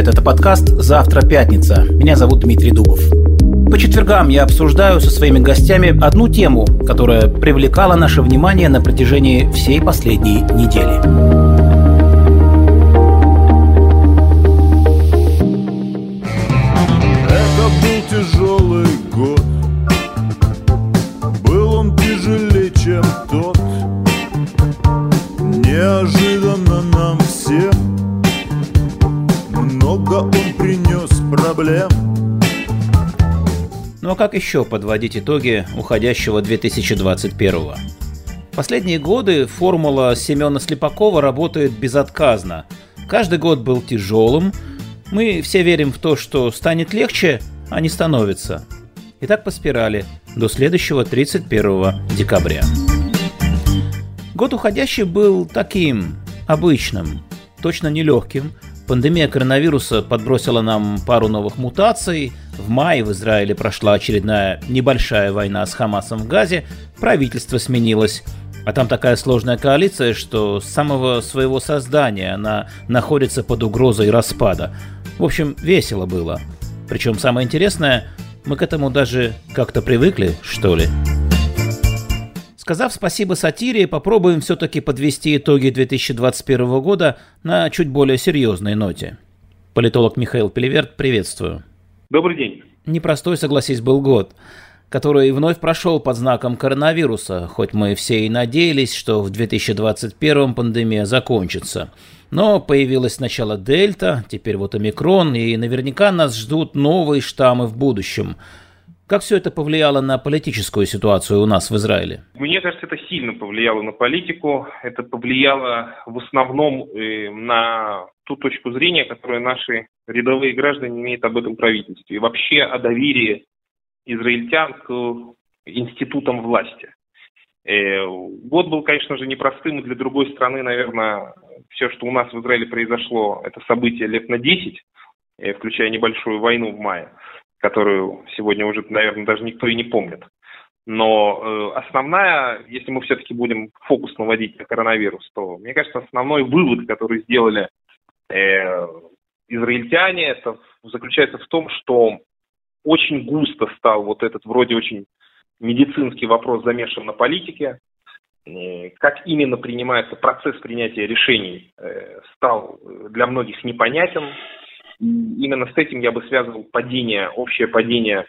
привет, это подкаст «Завтра пятница». Меня зовут Дмитрий Дубов. По четвергам я обсуждаю со своими гостями одну тему, которая привлекала наше внимание на протяжении всей последней недели. Это был тяжелый год Был он тяжелее, чем тот Неожиданно нам всем Много он принес проблем Ну а как еще подводить итоги уходящего 2021 Последние годы формула Семена Слепакова работает безотказно. Каждый год был тяжелым. Мы все верим в то, что станет легче, а не становится. И так по спирали до следующего 31 декабря. Год уходящий был таким, обычным, точно нелегким. Пандемия коронавируса подбросила нам пару новых мутаций. В мае в Израиле прошла очередная небольшая война с Хамасом в Газе. Правительство сменилось. А там такая сложная коалиция, что с самого своего создания она находится под угрозой распада. В общем, весело было. Причем самое интересное, мы к этому даже как-то привыкли, что ли. Сказав спасибо сатире, попробуем все-таки подвести итоги 2021 года на чуть более серьезной ноте. Политолог Михаил Пелеверт, приветствую. Добрый день. Непростой, согласись, был год, который вновь прошел под знаком коронавируса, хоть мы все и надеялись, что в 2021 пандемия закончится. Но появилась сначала Дельта, теперь вот Омикрон, и наверняка нас ждут новые штаммы в будущем – как все это повлияло на политическую ситуацию у нас в Израиле? Мне кажется, это сильно повлияло на политику. Это повлияло в основном э, на ту точку зрения, которую наши рядовые граждане имеют об этом правительстве. И вообще о доверии израильтян к институтам власти. Э, год был, конечно же, непростым, и для другой страны, наверное, все, что у нас в Израиле произошло, это событие лет на 10, э, включая небольшую войну в мае которую сегодня уже, наверное, даже никто и не помнит. Но э, основная, если мы все-таки будем фокус наводить на коронавирус, то, мне кажется, основной вывод, который сделали э, израильтяне, это заключается в том, что очень густо стал вот этот вроде очень медицинский вопрос замешан на политике. Э, как именно принимается процесс принятия решений, э, стал для многих непонятен именно с этим я бы связывал падение, общее падение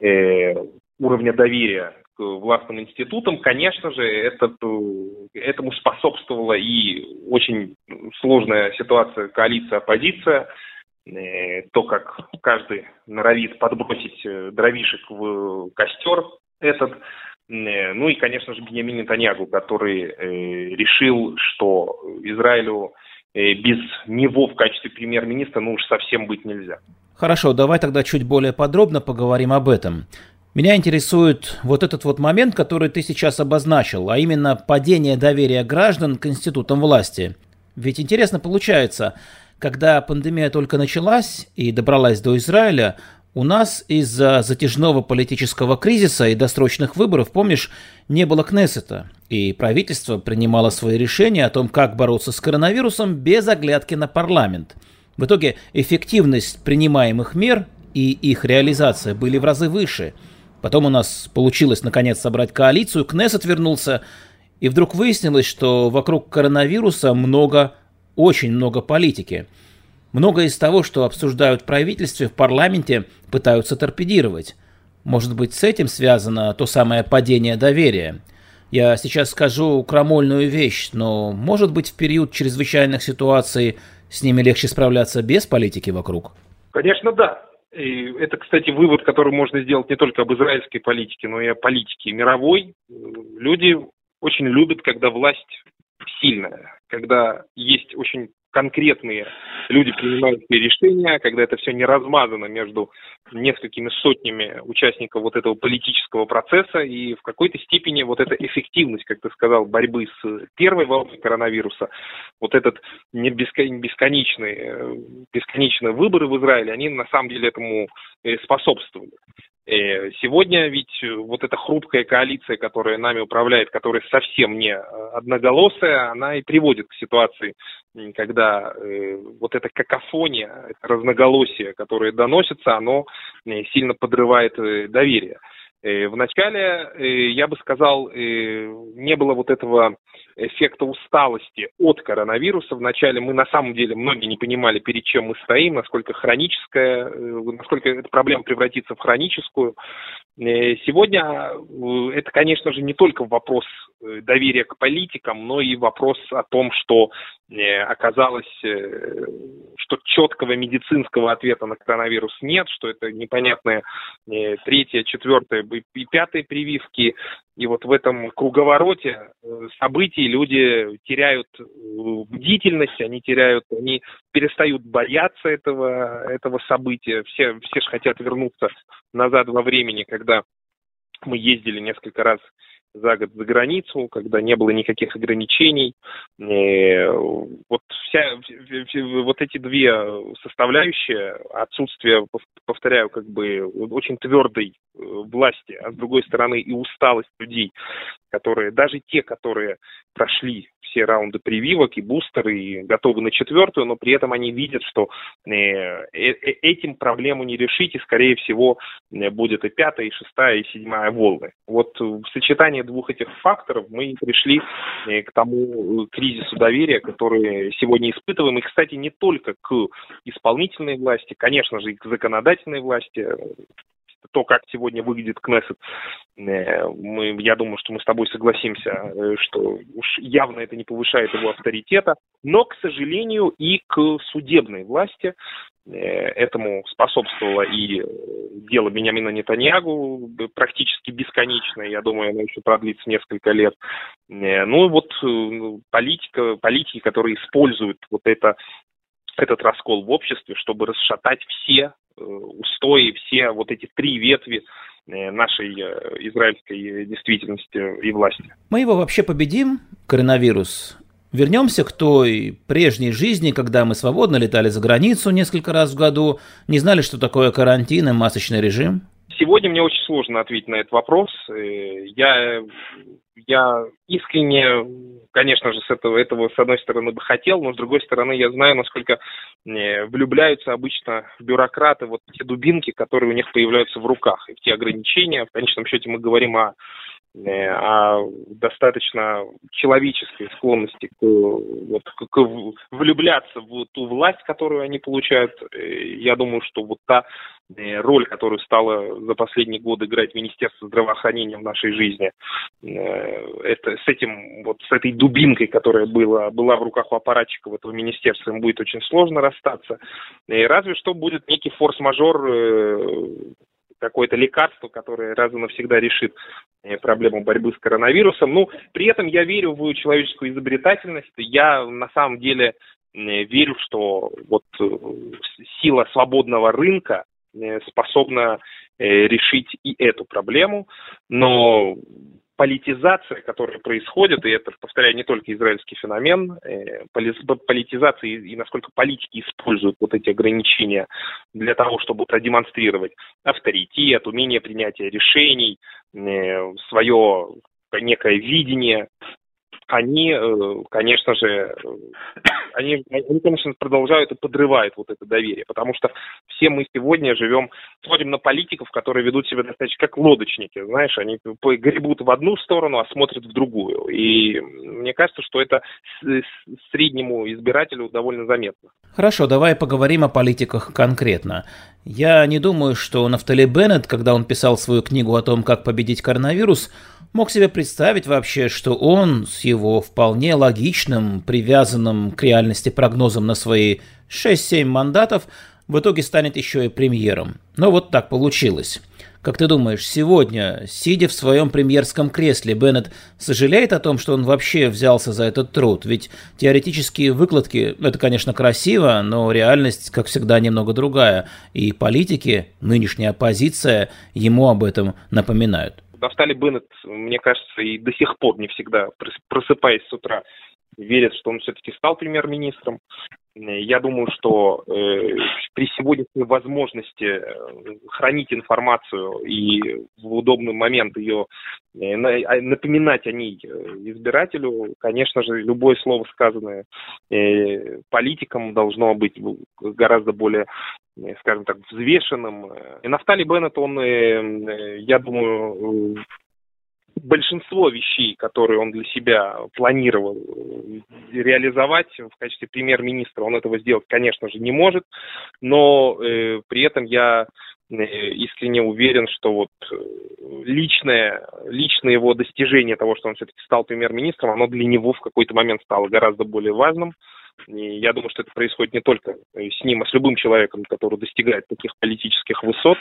э, уровня доверия к властным институтам. Конечно же, это, этому способствовала и очень сложная ситуация коалиция-оппозиция, э, то, как каждый норовит подбросить э, дровишек в костер этот, э, ну и, конечно же, Бенямин Нетаньягу, который э, решил, что Израилю Э, без него в качестве премьер-министра, ну уж совсем быть нельзя. Хорошо, давай тогда чуть более подробно поговорим об этом. Меня интересует вот этот вот момент, который ты сейчас обозначил, а именно падение доверия граждан к институтам власти. Ведь интересно получается, когда пандемия только началась и добралась до Израиля, у нас из-за затяжного политического кризиса и досрочных выборов, помнишь, не было Кнессета, и правительство принимало свои решения о том, как бороться с коронавирусом без оглядки на парламент. В итоге эффективность принимаемых мер и их реализация были в разы выше. Потом у нас получилось наконец собрать коалицию, Кнессет вернулся, и вдруг выяснилось, что вокруг коронавируса много, очень много политики – Многое из того, что обсуждают в правительстве, в парламенте, пытаются торпедировать. Может быть, с этим связано то самое падение доверия. Я сейчас скажу крамольную вещь, но может быть в период чрезвычайных ситуаций с ними легче справляться без политики вокруг? Конечно, да. И это, кстати, вывод, который можно сделать не только об израильской политике, но и о политике мировой. Люди очень любят, когда власть сильная, когда есть очень конкретные люди принимают решения, когда это все не размазано между несколькими сотнями участников вот этого политического процесса, и в какой-то степени вот эта эффективность, как ты сказал, борьбы с первой волной коронавируса, вот этот не бесконечный, бесконечные выборы в Израиле, они на самом деле этому э, способствовали. Э, сегодня ведь вот эта хрупкая коалиция, которая нами управляет, которая совсем не одноголосая, она и приводит к ситуации, когда э, вот эта какофония, это разноголосие, которое доносится, оно сильно подрывает доверие. Вначале, я бы сказал, не было вот этого эффекта усталости от коронавируса. Вначале мы на самом деле многие не понимали, перед чем мы стоим, насколько хроническая, э, насколько эта проблема превратится в хроническую. Э, сегодня э, это, конечно же, не только вопрос доверия к политикам, но и вопрос о том, что оказалось, что четкого медицинского ответа на коронавирус нет, что это непонятные третья, четвертая и пятая прививки. И вот в этом круговороте событий люди теряют э, бдительность, они теряют, они перестают бояться этого, этого события. Все, все же хотят вернуться назад во времени, когда мы ездили несколько раз за год за границу, когда не было никаких ограничений. Э, вот, вся, вот эти две составляющие, отсутствие, повторяю, как бы очень твердой э, власти, а с другой стороны и усталость людей, которые, даже те, которые прошли все раунды прививок и бустеры, и готовы на четвертую, но при этом они видят, что э, этим проблему не решить, и, скорее всего, будет и пятая, и шестая, и седьмая волны. Вот в сочетании двух этих факторов мы пришли э, к тому э, кризису доверия, который сегодня испытываем. И, кстати, не только к исполнительной власти, конечно же, и к законодательной власти то, как сегодня выглядит Кнессет, э, мы, я думаю, что мы с тобой согласимся, что уж явно это не повышает его авторитета, но, к сожалению, и к судебной власти этому способствовало и дело Бениамина Нетаньягу практически бесконечное, я думаю, оно еще продлится несколько лет. Э, ну и вот э, политика, политики, которые используют вот это, этот раскол в обществе, чтобы расшатать все э, устои, все вот эти три ветви нашей израильской действительности и власти. Мы его вообще победим, коронавирус, Вернемся к той прежней жизни, когда мы свободно летали за границу несколько раз в году, не знали, что такое карантин и масочный режим? Сегодня мне очень сложно ответить на этот вопрос. Э, я, я искренне, конечно же, с этого, этого, с одной стороны, бы хотел, но с другой стороны, я знаю, насколько э, влюбляются обычно бюрократы вот эти дубинки, которые у них появляются в руках, и те ограничения. В конечном счете мы говорим о а достаточно человеческой склонности к, вот, к, влюбляться в ту власть, которую они получают. Э, я думаю, что вот та э, роль, которую стало за последние годы играть Министерство здравоохранения в нашей жизни, это с этим, вот с этой дубинкой, которая была, была в руках у аппаратчиков этого министерства, им будет очень сложно расстаться. И разве что будет некий форс-мажор какое-то лекарство, которое раз и навсегда решит э, проблему борьбы с коронавирусом. Ну, при этом я верю в человеческую изобретательность. Я на самом деле верю, что вот э, сила свободного рынка э, способна решить и эту проблему, но политизация, которая происходит, и это, повторяю, не только израильский феномен, э, политизация и, насколько политики используют вот эти ограничения для того, чтобы продемонстрировать авторитет, умение принятия решений, э, свое некое видение, они, э, конечно же, э, они, они, конечно, продолжают и подрывают вот это доверие, потому что все мы сегодня живем, смотрим на политиков, которые ведут себя достаточно как лодочники, знаешь, они гребут в одну сторону, а смотрят в другую. И мне кажется, что это среднему избирателю довольно заметно. Хорошо, давай поговорим о политиках конкретно. Я не думаю, что Нафтали Беннет, когда он писал свою книгу о том, как победить коронавирус, мог себе представить вообще, что он с его вполне логичным, привязанным к реальности прогнозом на свои 6-7 мандатов в итоге станет еще и премьером. Но вот так получилось. Как ты думаешь, сегодня, сидя в своем премьерском кресле, Беннет сожалеет о том, что он вообще взялся за этот труд? Ведь теоретические выкладки – это, конечно, красиво, но реальность, как всегда, немного другая. И политики, нынешняя оппозиция ему об этом напоминают. Нафтали Беннет, мне кажется, и до сих пор не всегда, просыпаясь с утра, верит, что он все-таки стал премьер-министром. Я думаю, что э, при сегодняшней возможности э, хранить информацию и в удобный момент ее э, а, напоминать о ней избирателю, конечно же, любое слово сказанное э, политикам должно быть гораздо более скажем так, взвешенным. И Нафтали Беннет, он, я думаю, большинство вещей, которые он для себя планировал э, реализовать в качестве премьер-министра, он этого сделать, конечно же, не может, но э, при этом я э, искренне уверен, что вот э, личное, личное его достижение того, что он все-таки стал премьер-министром, оно для него в какой-то момент стало гораздо более важным. И я думаю, что это происходит не только с ним, а с любым человеком, который достигает таких политических высот.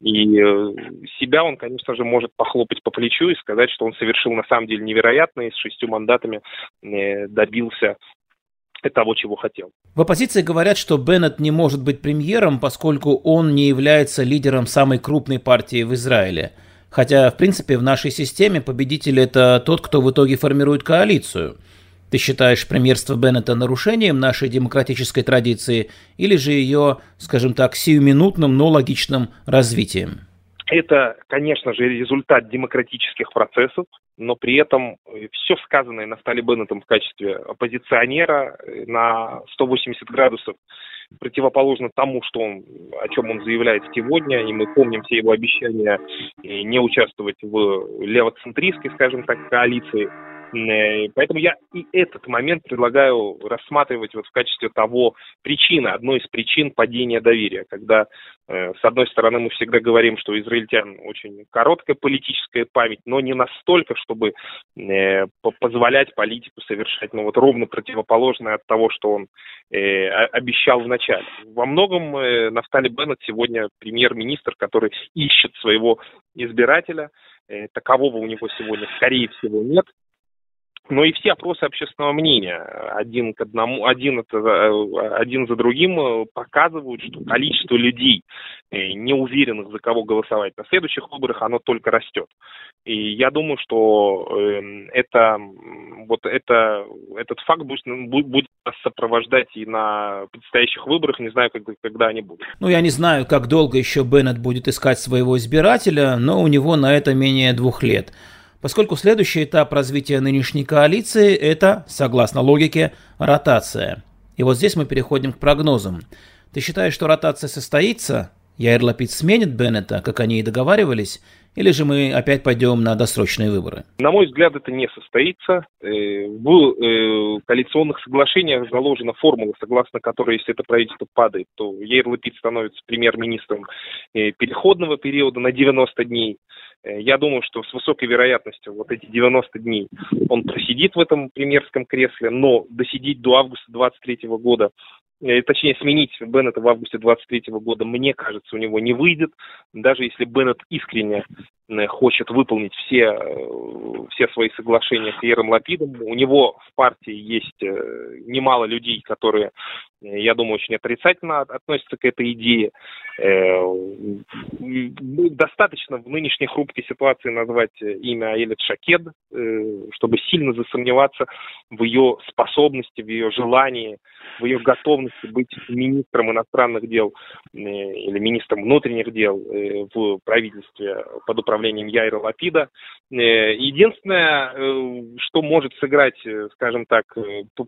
И э, себя он, конечно же, может похлопать по плечу и сказать, что он совершил на самом деле невероятно и с шестью мандатами э, добился того, чего хотел. В оппозиции говорят, что Беннет не может быть премьером, поскольку он не является лидером самой крупной партии в Израиле. Хотя, в принципе, в нашей системе победитель – это тот, кто в итоге формирует коалицию – ты считаешь премьерство Беннета нарушением нашей демократической традиции или же ее, скажем так, сиюминутным, но логичным развитием? Это, конечно же, результат демократических процессов, но при этом все сказанное Нафтали Беннетом в качестве оппозиционера на 180 градусов противоположно тому, что он, о чем он заявляет сегодня, и мы помним все его обещания не участвовать в левоцентристской, скажем так, коалиции, Э, поэтому я и этот момент предлагаю рассматривать вот в качестве того причины, одной из причин падения доверия, когда э, с одной стороны мы всегда говорим, что израильтян очень короткая политическая память, но не настолько, чтобы э, позволять политику совершать ну, вот ровно противоположное от того, что он обещал в начале. Во многом Нафтали Беннет сегодня премьер-министр, который ищет своего избирателя, такового у него сегодня, скорее всего, нет но и все опросы общественного мнения один к одному, один, это, э, один за другим э, показывают, что количество людей, э, не уверенных, за кого голосовать на следующих выборах, оно только растет. И я думаю, что эм, это, вот это, этот факт будет, будет сопровождать и на предстоящих выборах, не знаю, когда, когда они будут. Ну, я не знаю, как долго еще Беннет будет искать своего избирателя, но у него на это менее двух лет поскольку следующий этап развития нынешней коалиции – это, согласно логике, ротация. И вот здесь мы переходим к прогнозам. Ты считаешь, что ротация состоится? Яир Лапид сменит Беннета, как они и договаривались, или же мы опять пойдем на досрочные выборы? На мой взгляд, это не состоится. Э, в э, коалиционных соглашениях заложена формула, согласно которой, если это правительство падает, то Яир Лапид становится премьер-министром э, переходного периода на 90 дней. Я думаю, что с высокой вероятностью вот эти 90 дней он просидит в этом премьерском кресле, но досидеть до августа 2023 года Э, точнее, сменить Беннета в августе 23 года, мне кажется, у него не выйдет, даже если Беннет искренне э, хочет выполнить все, э, все свои соглашения с Ером Лапидом. У него в партии есть немало людей, которые, я думаю, очень отрицательно относятся к этой идее. Достаточно в нынешней хрупкой ситуации назвать имя Аэлит Шакед, чтобы сильно засомневаться в ее способности, в ее желании, в ее готовности быть министром иностранных дел э, или министром внутренних дел э, в правительстве под управлением Яйра Лапида. Э, единственное, что может сыграть, скажем так,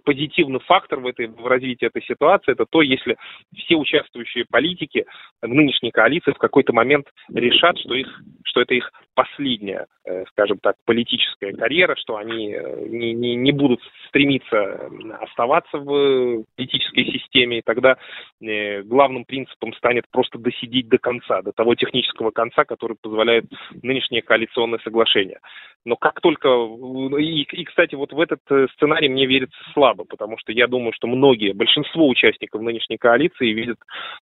позитивный фактор в, этой, в развитии этой ситуации, это то, если все участвующие политики нынешней коалиции в какой-то момент решат, что, их, что это их последняя, скажем так, политическая карьера, что они не, не, не будут стремиться оставаться в политической системе, и тогда э, главным принципом станет просто досидеть до конца, до того технического конца, который позволяет нынешнее коалиционное соглашение. Но как только... И, и, кстати, вот в этот э, сценарий мне верится слабо, потому что я думаю, что многие, большинство участников нынешней коалиции видят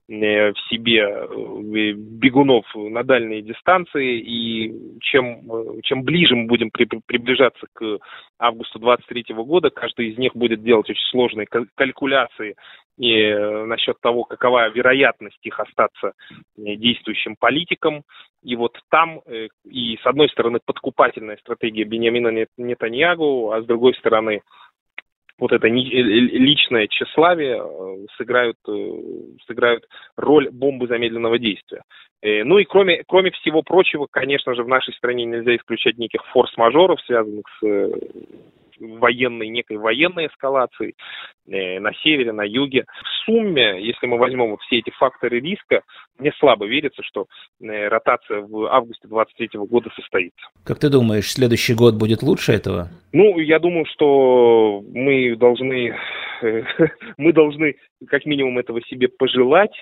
э, в себе э, бегунов на дальние дистанции, и чем, чем ближе мы будем при, приближаться к августу 23 года, каждый из них будет делать очень сложные калькуляции и насчет того, какова вероятность их остаться действующим политиком. И вот там э, и с одной стороны подкупательная стратегия Бениамина Нетаньягу, а с другой стороны вот это личное тщеславие сыграют, сыграют роль бомбы замедленного действия. Ну и кроме, кроме всего прочего, конечно же, в нашей стране нельзя исключать неких форс-мажоров, связанных с военной, некой военной эскалации э, на севере, на юге. В сумме, если мы возьмем вот все эти факторы риска, мне слабо верится, что э, ротация в августе 2023 года состоится. Как ты думаешь, следующий год будет лучше этого? Ну, я думаю, что мы должны, мы должны как минимум этого себе пожелать.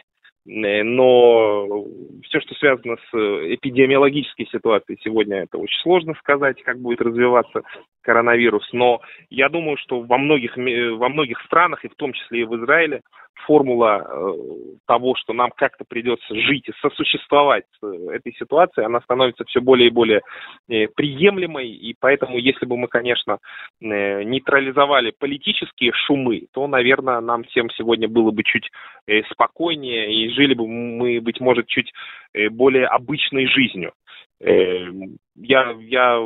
Э, но все, что связано с э, эпидемиологической ситуацией сегодня, это очень сложно сказать, как будет развиваться коронавирус. Но я думаю, что во многих, во многих странах, и в том числе и в Израиле, формула э, того, что нам как-то придется жить и сосуществовать с этой ситуацией, она становится все более и более приемлемой. И поэтому, если бы мы, конечно, нейтрализовали политические шумы, то, наверное, нам всем сегодня было бы чуть спокойнее и жили бы мы, быть может, чуть э, более обычной жизнью. Э, я, я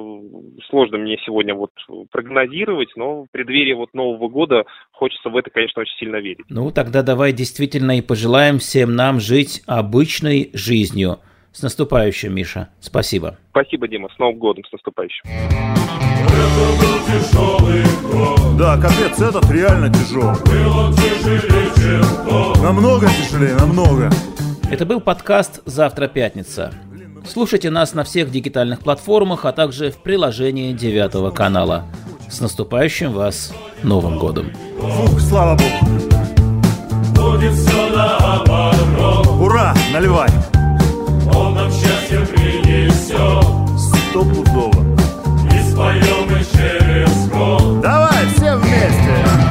сложно мне сегодня вот прогнозировать, но в преддверии вот Нового года хочется в это, конечно, очень сильно верить. Ну, тогда давай действительно и пожелаем всем нам жить обычной жизнью. С наступающим, Миша. Спасибо. Спасибо, Дима. С Новым годом, с наступающим. Это был тяжелый год. Да, капец, этот реально тяжелый. Был он тяжелее, чем тот. Намного тяжелее, намного. Это был подкаст «Завтра пятница». Слушайте нас на всех дигитальных платформах, а также в приложении девятого канала. С наступающим вас Новым годом! Фух, слава Богу! Будет все наоборот. Ура! Наливай! Он нам счастье принесет. Стопудово. И споем мы через год. Давай все вместе!